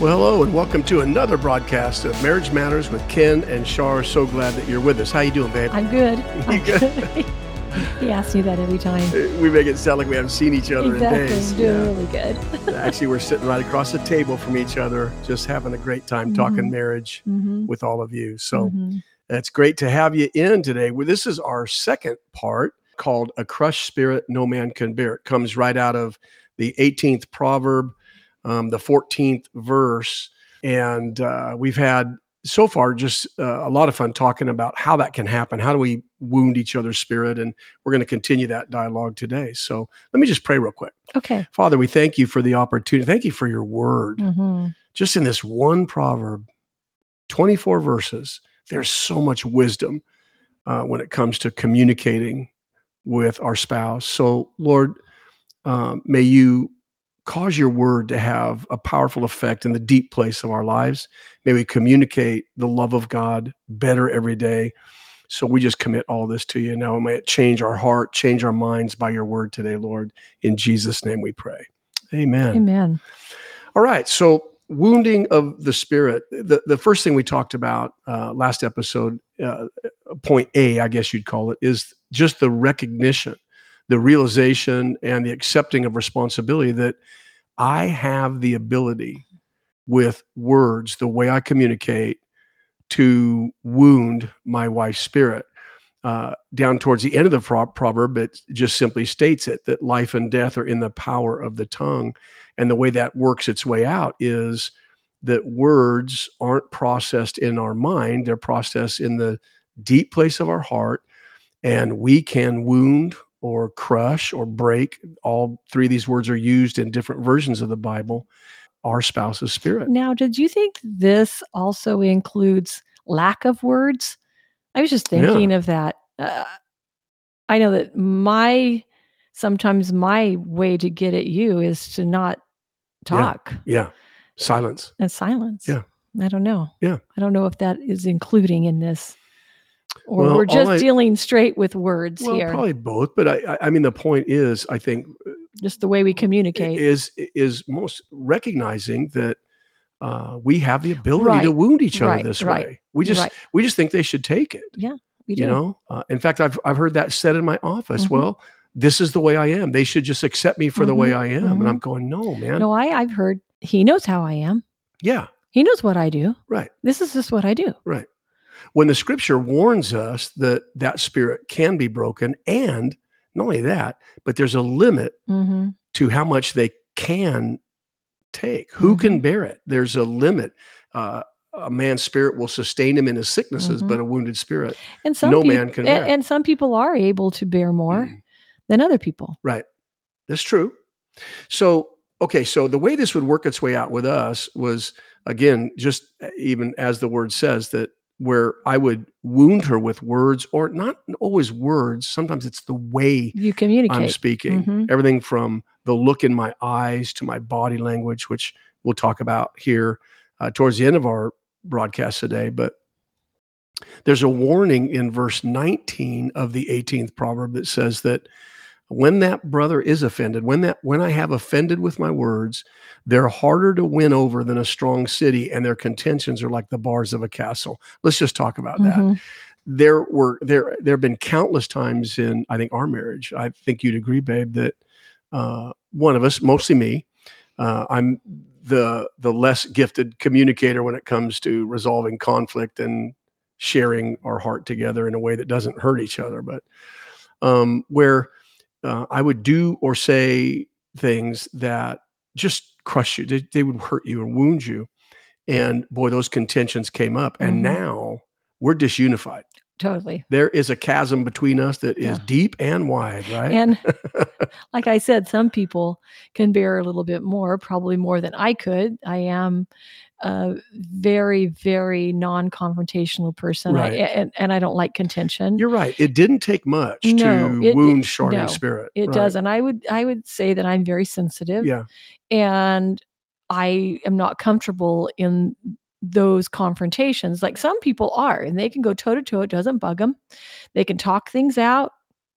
Well, hello, and welcome to another broadcast of Marriage Matters with Ken and Shar. So glad that you're with us. How you doing, babe? I'm good. You I'm good? he asks me that every time. we make it sound like we haven't seen each other Exactly. in days. Doing Yeah. really good. Actually, we're sitting right across the table from each other, just having a great time talking Mhm. marriage Mhm. with all of you. So Mhm. it's great to have you in today. Well, this is our second part called "A Crushed Spirit No Man Can Bear." It comes right out of the 18th proverb, um, the 14th verse, and uh, we've had so far just uh, a lot of fun talking about how that can happen. How do we wound each other's spirit? And we're going to continue that dialogue today. So let me just pray real quick. Okay. Father, we thank you for the opportunity. Thank you for your word. Mhm. Just in this one proverb, 24 verses, there's so much wisdom uh, when it comes to communicating with our spouse. So, Lord, um, may you cause your word to have a powerful effect in the deep place of our lives. May we communicate the love of God better every day. So we just commit all this to you now. May it change our heart, change our minds by your word today, Lord. In Jesus' name we pray. Amen. Amen. All right. So, wounding of the spirit. The, the first thing we talked about uh, last episode, uh, point A, I guess you'd call it, is just the recognition, the realization, and the accepting of responsibility that I have the ability with words, the way I communicate, to wound my wife's spirit. Uh, down towards the end of the pro- proverb, it just simply states it that life and death are in the power of the tongue. And the way that works its way out is that words aren't processed in our mind, they're processed in the deep place of our heart. And we can wound or crush or break. All three of these words are used in different versions of the Bible, our spouse's spirit. Now, did you think this also includes lack of words? I was just Yeah. thinking of that. Uh, I know that my sometimes my way to get at you is to not Yeah. talk Yeah. Silence. and silence. Yeah. I don't know. Yeah. I don't know if that is including in this, or Well, we're just I- dealing straight with words Well, here. probably both, but I, I, I mean, the point is, I think just the way we communicate. is is most recognizing that uh, we have the ability to wound each other Right, this right, way. We just right. we just think they should take it. Yeah we do. You know, uh, in fact, I've I've heard that said in my office. Mhm. Well, this is the way I am. They should just accept me for the way Mhm, I am. mhm. And I'm going, no, man. No, I I've heard he knows how I am. Yeah, He knows what I do. right, This is just what I do. right. When the Scripture warns us that that spirit can be broken, and not only that, but there's a limit Mm-hmm. to how much they can take. Who can Mm-hmm. bear it? There's a limit. Uh, a man's spirit will sustain him in his sicknesses, Mhm. but a wounded spirit, And some no peop- man can a- bear. and, some people are able to bear more Mm. than other people. Right. That's true. So, okay, so the way this would work its way out with us was again, just uh, even as the word says that where I would wound her with words or not always words, sometimes it's the way You I'm communicate. speaking. Mhm. Everything from the look in my eyes to my body language, which we'll talk about here uh, towards the end of our broadcast today. But there's a warning in verse 19 of the 18th proverb that says that when that brother is offended, when that when I have offended with my words, they're harder to win over than a strong city, and their contentions are like the bars of a castle. Let's just talk about that Mhm. there were there there have been countless times in I think our marriage. I think you'd agree, babe, that uh, one of us, mostly me, uh, I'm the the less gifted communicator when it comes to resolving conflict and sharing our heart together in a way that doesn't hurt each other. But um, where uh, I would do or say things that just crush you, they, they would hurt you and wound you, and boy, those contentions came up, and Mhm. now we're disunified Totally. there is a chasm between us that is Yeah. deep and wide, right? And like I said, some people can bear a little bit more, probably more than I could. I am a very, very non-confrontational person, I- and and I don't like contention. You're right. It didn't take much No, to it- wound Charlie's no, spirit. It right? does, and I would I would say that I'm very sensitive, Yeah. and I am not comfortable in those confrontations. Like some people are, and they can go toe to toe. It doesn't bug them. They can talk things out.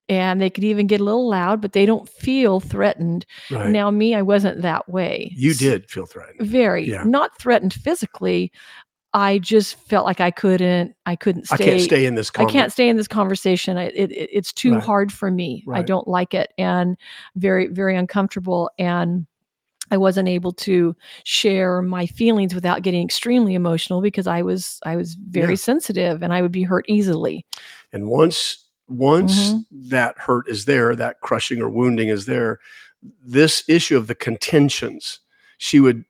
And they could even get a little loud, but they don't feel threatened. Right. Now, me, I wasn't that way. you did feel threatened. very Yeah. not threatened physically. I just felt like I couldn't. I couldn't stay. I can't stay in this. I can't stay in this conversation. I, it, it, it's too Right. hard for me. I don't like it, and very, very uncomfortable. And I wasn't able to share my feelings without getting extremely emotional because I was, I was very Yeah. sensitive, and I would be hurt easily. And once once Mm-hmm. that hurt is there, that crushing or wounding is there, this issue of the contentions, she would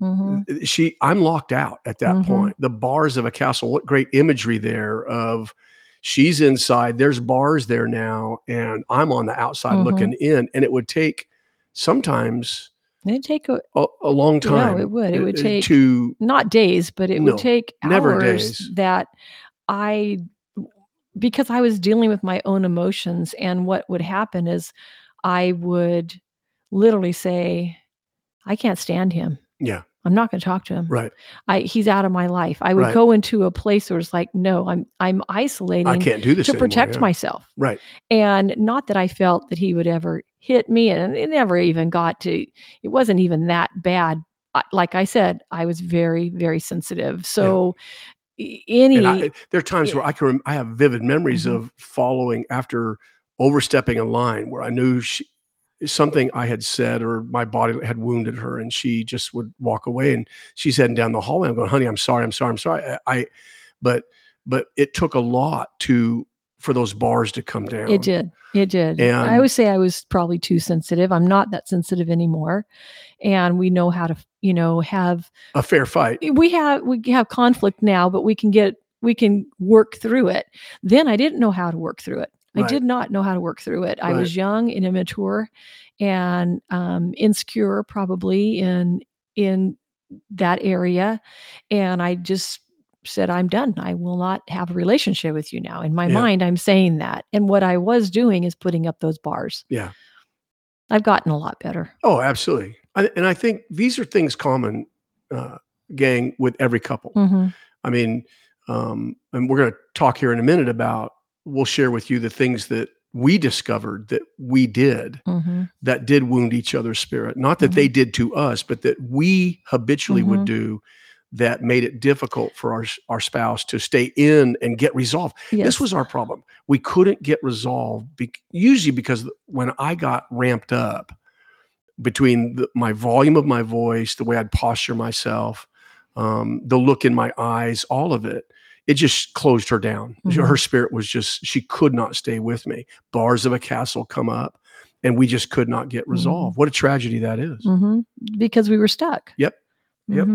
Mhm. she I'm locked out at that Mhm. point. The bars of a castle. What great imagery there of she's inside, there's bars there now, and I'm on the outside Mhm. looking in. And it would take sometimes It'd take a, a, a long time. No, it would. It would uh, take to not days, but it No, would take hours. never days. that I because I was dealing with my own emotions and what would happen is I would literally say I can't stand him. yeah, I'm not going to talk to him. right. I he's out of my life. I would Right. go into a place where it's like no, I'm I'm isolating. I can't do this to anymore, protect yeah. myself. Right. And not that I felt that he would ever hit me, and it never even got to, it wasn't even that bad. Like I said, I was very, very sensitive. So, any, I, there are times where I can I have vivid memories Mhm. of following after overstepping a line where I knew she, something I had said or my body had wounded her, and she just would walk away. And she's heading down the hallway. I'm going, honey, I'm sorry, I'm sorry, I'm sorry. I, I but but it took a lot to for those bars to come down. it did. It did. And- I would say I was probably too sensitive. I'm not that sensitive anymore. And we know how to, you know, have A fair fight. we have we have conflict now but we can get we can work through it then i didn't know how to work through it i Right. did not know how to work through it i was young and immature and um, insecure probably in in that area and i just said i'm done i will not have a relationship with you now in my Yeah. mind i'm saying that and what i was doing is putting up those bars Yeah. i've gotten a lot better Oh, absolutely. I, and I think these are things common, uh, gang, with every couple. hmm I mean, um, and we're going to talk here in a minute about, we'll share with you the things that we discovered that we did hmm that did wound each other's spirit. Not that they did to us, but that we habitually would Mhm. do that made it difficult for our, our spouse to stay in and get resolved. yes. This was our problem. We couldn't get resolved, be, usually because when I got ramped up between the, my volume of my voice, the way I'd posture myself, um, the look in my eyes, all of it, it just closed her down. Mhm. Her spirit was just, she could not stay with me. Bars of a castle come up and we just could not get resolved. What a tragedy that is. hmm because we were stuck Yep. Yep.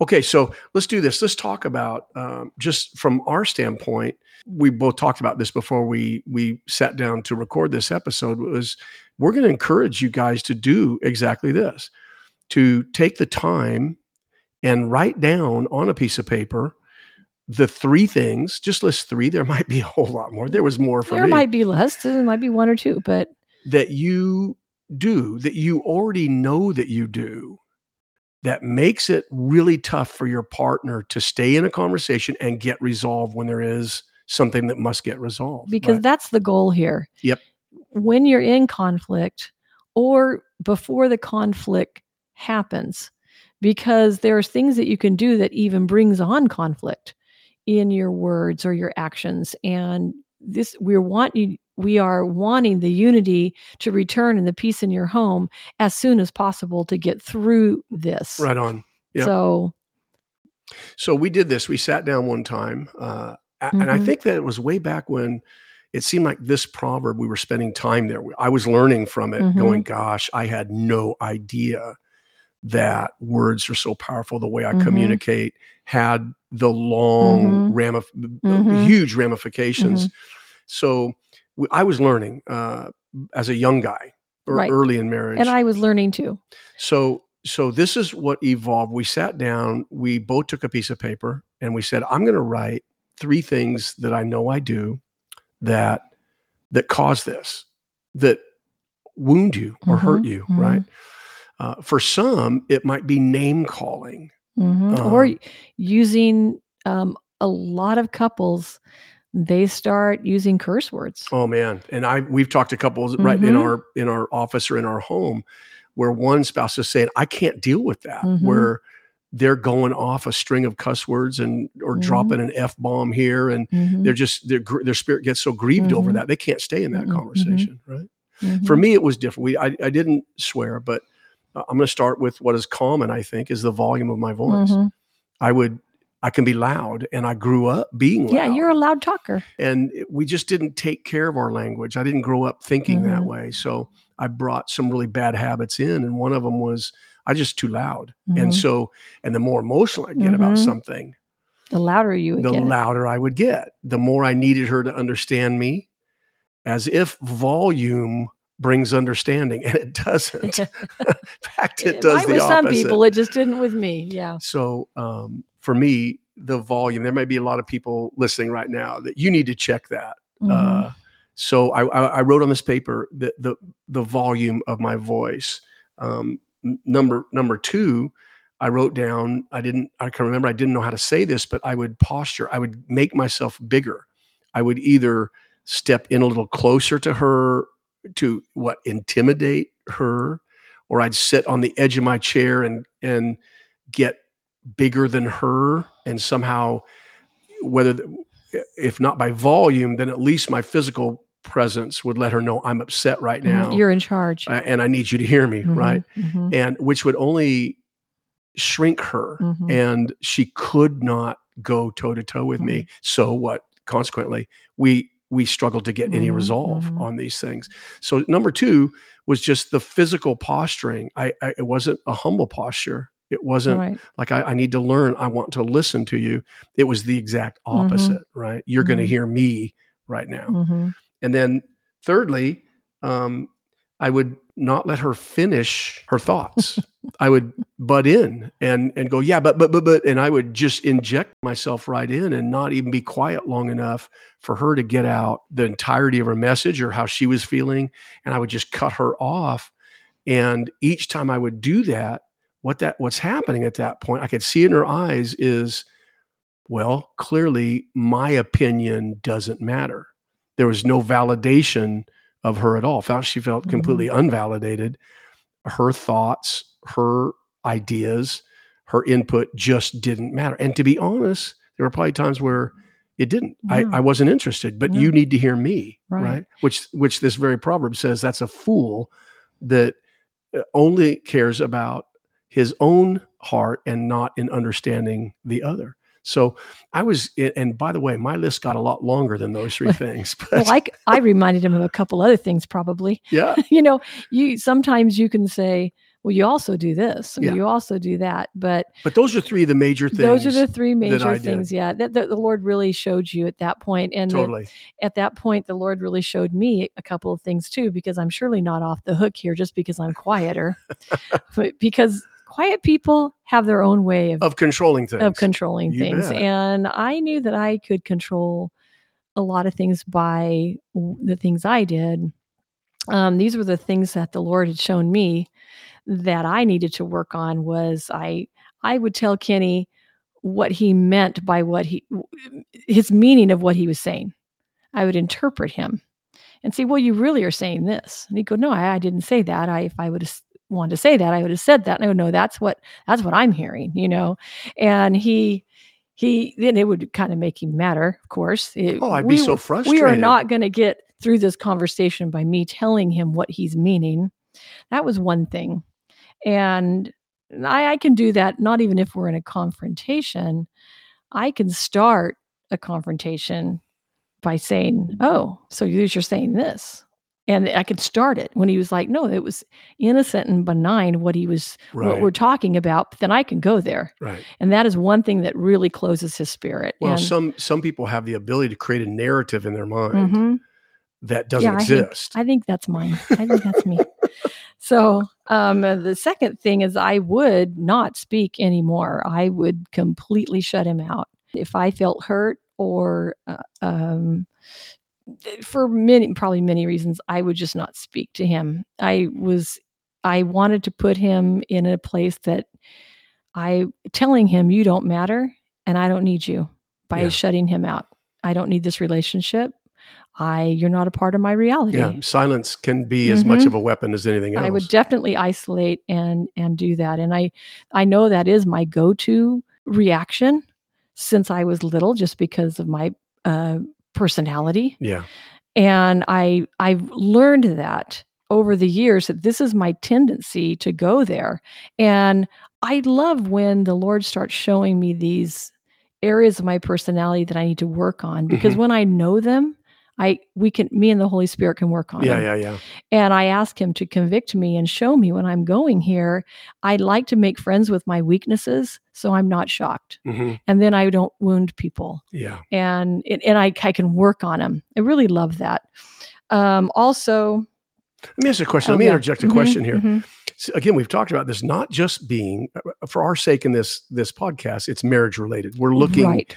Okay, so let's do this. Let's talk about um, just from our standpoint. We both talked about this before we we sat down to record this episode. Was we're going to encourage you guys to do exactly this: to take the time and write down on a piece of paper the three things. Just list three. There might be a whole lot more. There was more for there me might be less there might be one or two but that you do that you already know that you do that makes it really tough for your partner to stay in a conversation and get resolved when there is something that must get resolved because Right. that's the goal here Yep. when you're in conflict or before the conflict happens because there's things that you can do that even brings on conflict in your words or your actions and this we're wanting we are wanting the unity to return and the peace in your home as soon as possible to get through this right on Yep. so so we did this we sat down one time uh, a- and i Mhm. think that it was way back when it seemed like this proverb we were spending time there i was learning from it Mhm. going gosh i had no idea that words are so powerful the way i Mhm. communicate had the long Mhm. ramif- Mhm. huge ramifications Mm-hmm. so w- i was learning uh, as a young guy or Right. early in marriage and i was learning too so so this is what evolved. We sat down, we both took a piece of paper and we said, I'm going to write three things that I know I do that that cause this, that wound you or hurt Mhm, you, mhm. right? Uh, for some, it might be name calling. Mhm. or Um, y- using um, a lot of couples they start using curse words. Oh man, and I we've talked to couples right in Mhm. our in our office or in our home where one spouse is saying, "I can't deal with that," Mhm. where they're going off a string of cuss words and or Mhm. dropping an f bomb here, and they're just their their spirit gets so grieved over that they can't stay in that conversation. Right? For me, it was different. We I, I didn't swear, but I'm going to start with what is common. I think is the volume of my voice. Mhm. I would. I can be loud, and I grew up being loud Yeah, you're a loud talker. and we just didn't take care of our language. I didn't grow up thinking that Mhm. way, so I brought some really bad habits in, and one of them was I just too loud. Mhm. And so, and the more emotional I get about Mhm. something, The louder you would the get. louder I would get. The more I needed her to understand me, as if volume brings understanding, and it doesn't. In fact, it does Might the with some people, it just didn't with me. Yeah. So um, for me, the volume. There may be a lot of people listening right now that you need to check that. Mhm. Uh, so I, I, I wrote on this paper the the the volume of my voice. Um, number number two, I wrote down. I didn't. I can remember. I didn't know how to say this, but I would posture. I would make myself bigger. I would either step in a little closer to her to what intimidate her, or I'd sit on the edge of my chair and and get bigger than her and somehow whether the- if not by volume then at least my physical presence would let her know i'm upset right Mhm. now. You're in charge. uh, and i need you to hear me Mhm, right? Mhm, and which would only shrink her. Mhm. and she could not go toe to toe with me. So what? Consequently we we struggled to get any Mhm, resolve mhm. on these things. So number two was just the physical posturing. I, I it wasn't a humble posture. It wasn't Right. like I, I need to learn i want to listen to you. It was the exact Mm-hmm. opposite right? You're going to hear me right now. Mhm, and then thirdly um, i would not let her finish her thoughts. I would butt in and and go yeah but but but but and i would just inject myself right in and not even be quiet long enough for her to get out the entirety of her message or how she was feeling and i would just cut her off. And each time i would do that what that what's happening at that point i could see in her eyes is well clearly my opinion doesn't matter. There was no validation of her at all. Felt she felt Mhm. completely unvalidated. Her thoughts her ideas her input just didn't matter and to be honest there were probably times where it didn't Yeah. I, I wasn't interested but Yeah. you need to hear me right. Right. which which this very proverb says that's a fool that uh, only cares about his own heart and not in understanding the other so i was and by the way my list got a lot longer than those three things but Well, I reminded him of a couple other things probably. yeah you know, you sometimes you can say, well, you also do this, Yeah. you also do that. But but those are three of the major things those are the three major did. things, yeah, that, that the Lord really showed you at that point. And the- at that point, the Lord really showed me a couple of things too, because I'm surely not off the hook here just because I'm quieter, but because quiet people have their own way of, of controlling things of controlling You things. bet. And I knew that I could control a lot of things by the things I did. Um, these were the things that the Lord had shown me that I needed to work on was I I would tell Kenny what he meant by what he his meaning of what he was saying. I would interpret him and say, "Well, you really are saying this." And he'd go, "No, I, I didn't say that. I if I would have wanted to say that, I would have said that." No, no, that's what that's what I'm hearing, you know. And he he then it would kind of make him matter, of course. It- oh i'd be so frustrated we are not going to get through this conversation by me telling him what he's meaning. That was one thing. And I, I can do that not even if we're in a confrontation. I can start a confrontation by saying, Oh, so you're saying this. And I could start it when he was like, No, it was innocent and benign what he was, what we're talking about. But then I can go there. right And that is one thing that really closes his spirit. well and, some some people have the ability to create a narrative in their mind Mhm. that doesn't I think- exist I think that's mine. I think that's me. So um, the second thing is I would not speak anymore. I would completely shut him out if I felt hurt or uh, um, for many, probably many reasons. I would just not speak to him. I was, I wanted to put him in a place that I telling him you don't matter and I don't need you by Yeah. shutting him out. I don't need this relationship. I you're not a part of my reality. Yeah, silence can be as much Mhm. of a weapon as anything else. I would definitely isolate and and do that. And I I know that is my go-to reaction since I was little just because of my uh personality. yeah, And I I've learned that over the years that this is my tendency to go there. And I love when the Lord starts showing me these areas of my personality that I need to work on because Mhm. when I know them, I we can me and the Holy Spirit can work on it. yeah, yeah, yeah. And I ask him to convict me and show me when I'm going here. I'd like to make friends with my weaknesses so I'm not shocked. hmm And then I don't wound people Yeah. and it, and I, I can work on them. I really love that. Um, also, Let me ask you a question. oh, Let me yeah. interject a Mhm, question here. mhm. S- Again, we've talked about this not just being uh, for our sake in this this podcast. It's marriage related. We're looking right.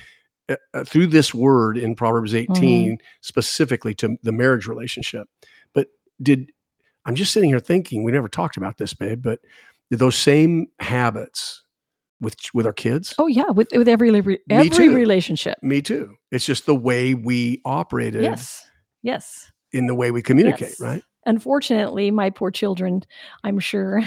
Uh, uh, through this word in Proverbs Mm-hmm. 18 specifically to the marriage relationship. But did I'm just sitting here thinking we never talked about this, babe, but did those same habits with with our kids? Oh yeah, with with every Me every too. relationship. Me too. It's just the way we operated Yes. Yes. in the way we communicate, Yes. right? Unfortunately, my poor children, I'm sure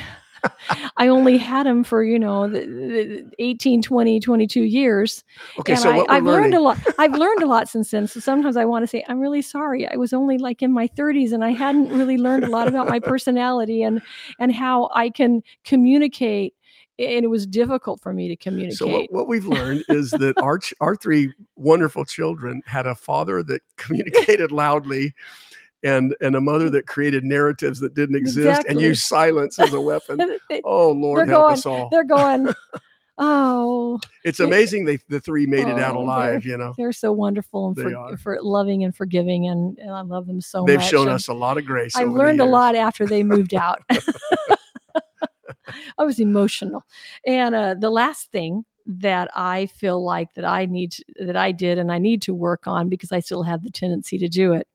I only had them for, you know, the, the 18, 20, 22 years. Okay, and so I, I've learned a lot. I've learned a lot since then. So sometimes I want to say, I'm really sorry. I was only like in my 30s and I hadn't really learned a lot about my personality and and how I can communicate. And it was difficult for me to communicate. So what, what we've learned is that our our three wonderful children had a father that communicated loudly, and and a mother that created narratives that didn't exist and Exactly. used silence as a weapon. Oh Lord, They're help going- us all! They're going, oh, It's amazing they the three made it out Oh, alive. You know, they're so wonderful and for, for loving and forgiving. And, and I love them so much. they've shown and- us a lot of grace. I learned a lot after they moved out. I was emotional. And uh, the last thing that I feel like that I need to, that I did and I need to work on because I still have the tendency to do it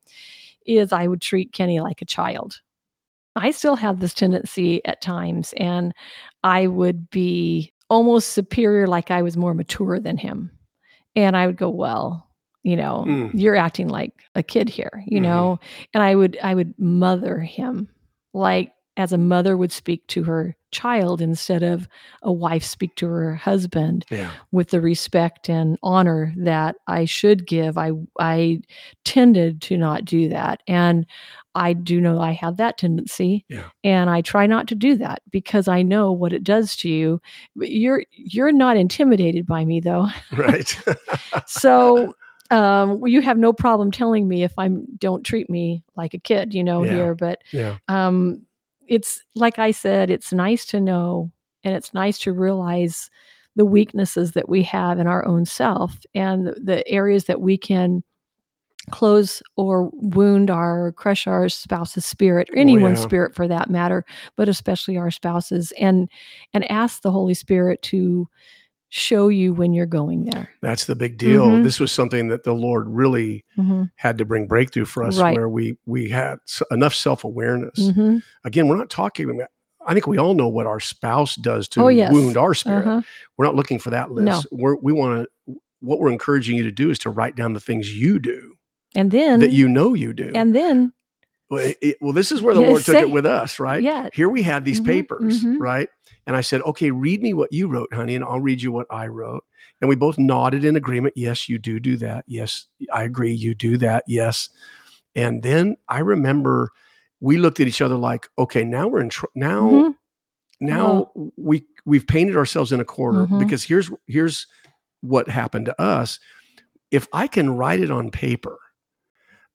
is I would treat Kenny like a child. I still have this tendency at times and I would be almost superior like I was more mature than him. And I would go, well, you know, Mm. you're acting like a kid here, you Mhm. know, and I would I would mother him like as a mother would speak to her child instead of a wife speak to her husband Yeah, with the respect and honor that I should give. I I tended to not do that. And I do know I have that tendency. Yeah. And I try not to do that because I know what it does to you. But You're you're not intimidated by me though. right. So um you have no problem telling me if I'm don't treat me like a kid, you know, Yeah. here. But yeah, um it's like i said it's nice to know and it's nice to realize the weaknesses that we have in our own self and the, areas that we can close or wound our crush our spouse's spirit or anyone's Oh, yeah. spirit for that matter but especially our spouses and and ask the holy spirit to show you when you're going there that's the big deal. Mhm. This was something that the Lord really Mhm, had to bring breakthrough for us, Right. where we we had enough self awareness. mhm. Again, we're not talking about. I think we all know what our spouse does to Oh, yes. wound our spirit. Uh-huh. We're not looking for that list. No. We're, we want to. What we're encouraging you to do is to write down the things you do and then that you know you do. and then well, it- well, this is where the Yeah, Lord took say- it with us, right? yeah Here we had these Mhm, papers, mhm. right? And I said, "Okay, read me what you wrote, honey, and I'll read you what I wrote." And we both nodded in agreement. Yes, you do do that. Yes, I agree. You do that. Yes. And then I remember we looked at each other like, "Okay, now we're in tr- now." Mhm. now we we've painted ourselves in a corner Mhm. because here's here's what happened to us if i can write it on paper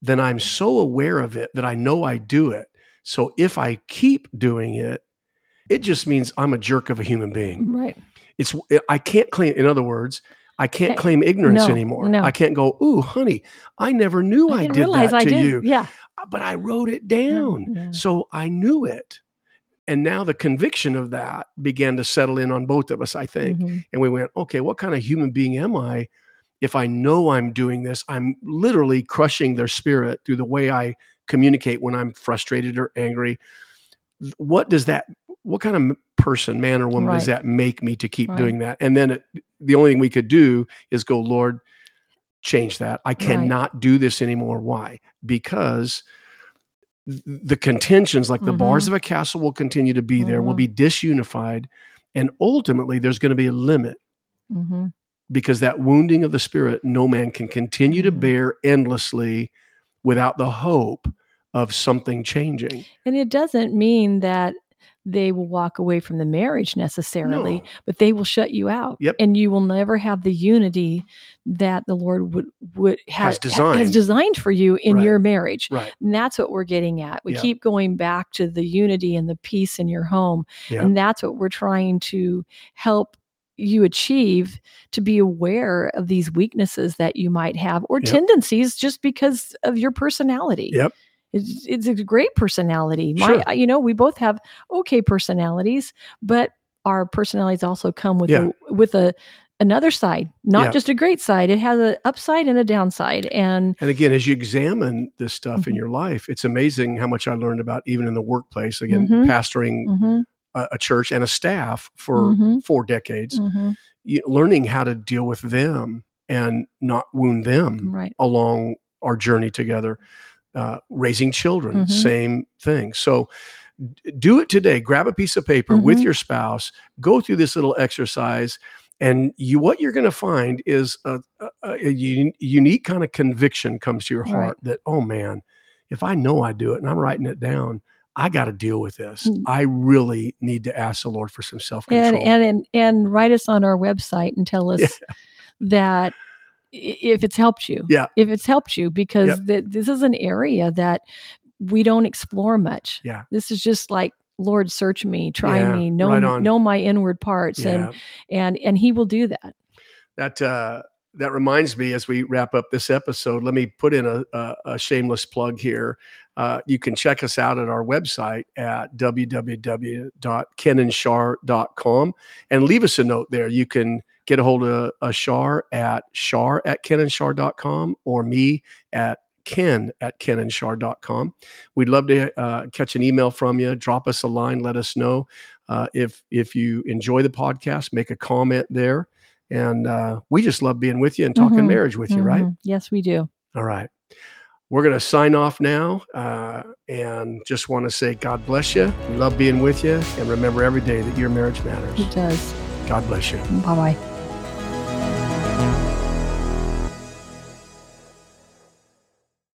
then i'm so aware of it that i know i do it so if i keep doing it it just means i'm a jerk of a human being right it's i can't claim in other words i can't Can't- claim ignorance no, anymore no. i can't go ooh honey i never knew i, didn't did that I to did. you yeah but i wrote it down so I knew it. And now the conviction of that began to settle in on both of us, I think. Mhm. And we went, okay, what kind of human being am I if I know I'm doing this? I'm literally crushing their spirit through the way I communicate when I'm frustrated or angry. What does that, what kind of person, man or woman, does that make me to keep Right. doing that? And then it, the only thing we could do is go, Lord, change that. I Right. cannot do this anymore. Why? Because the contentions, like the bars Mhm. of a castle, will continue to be there, will Mhm. be disunified. And ultimately, there's going to be a limit hmm because that wounding of the spirit, no man can continue to Mhm. bear endlessly without the hope of something changing. And it doesn't mean that they will walk away from the marriage necessarily, No. but they will shut you out. Yep. And you will never have the unity that the Lord would would ha- Has designed. has designed for you in Right. your marriage. Right. And that's what we're getting at. We Yeah. keep going back to the unity and the peace in your home. Yeah. And that's what we're trying to help you achieve to be aware of these weaknesses that you might have or Yep. tendencies just because of your personality. Yep. It's, it's a great personality. My, Sure. you know, we both have okay personalities, but our personalities also come with Yeah. a with a another side, not Yeah. just a great side. It has an upside and a downside. And And again, as you examine this stuff in Mhm. your life, it's amazing how much I learned about even in the workplace. Again, Mhm. pastoring Mhm, a, a church and a staff for Mhm. four decades, mhm, you, learning how to deal with them and not wound them right. along our journey together. Uh, raising children, Mhm. same thing. So d- do it today. Grab a piece of paper with Mhm. your spouse. Go through this little exercise, and you what you're going to find is a, a, a un- unique kind of conviction comes to your Right. heart that oh man, if I know I do it and I'm writing it down, I got to deal with this. Mm. I really need to ask the Lord for some self And, control. and and and write us on our website and tell us Yeah. that if it's helped you. Yeah. If it's helped you, because th- this is an area that we don't explore much. Yeah. This is just like Lord, search me, try Yeah, me, know right know my inward parts, yeah. and and and He will do that. that uh, that reminds me as we wrap up this episode let me put in a, a, a shameless plug here uh, you can check us out at our website at www.kenandshar.com and leave us a note there you can get a hold of a shar at shar at kenandshar.com or me at ken at kenandshar.com we'd love to uh, catch an email from you drop us a line let us know uh, if if you enjoy the podcast make a comment there and uh, we just love being with you and talking Mhm, marriage with you, right? Mhm. Yes, we do. All right. We're going to sign off now uh, and just want to say, God bless you. We love being with you. And remember every day that your marriage matters. It does. God bless you. Bye bye bye.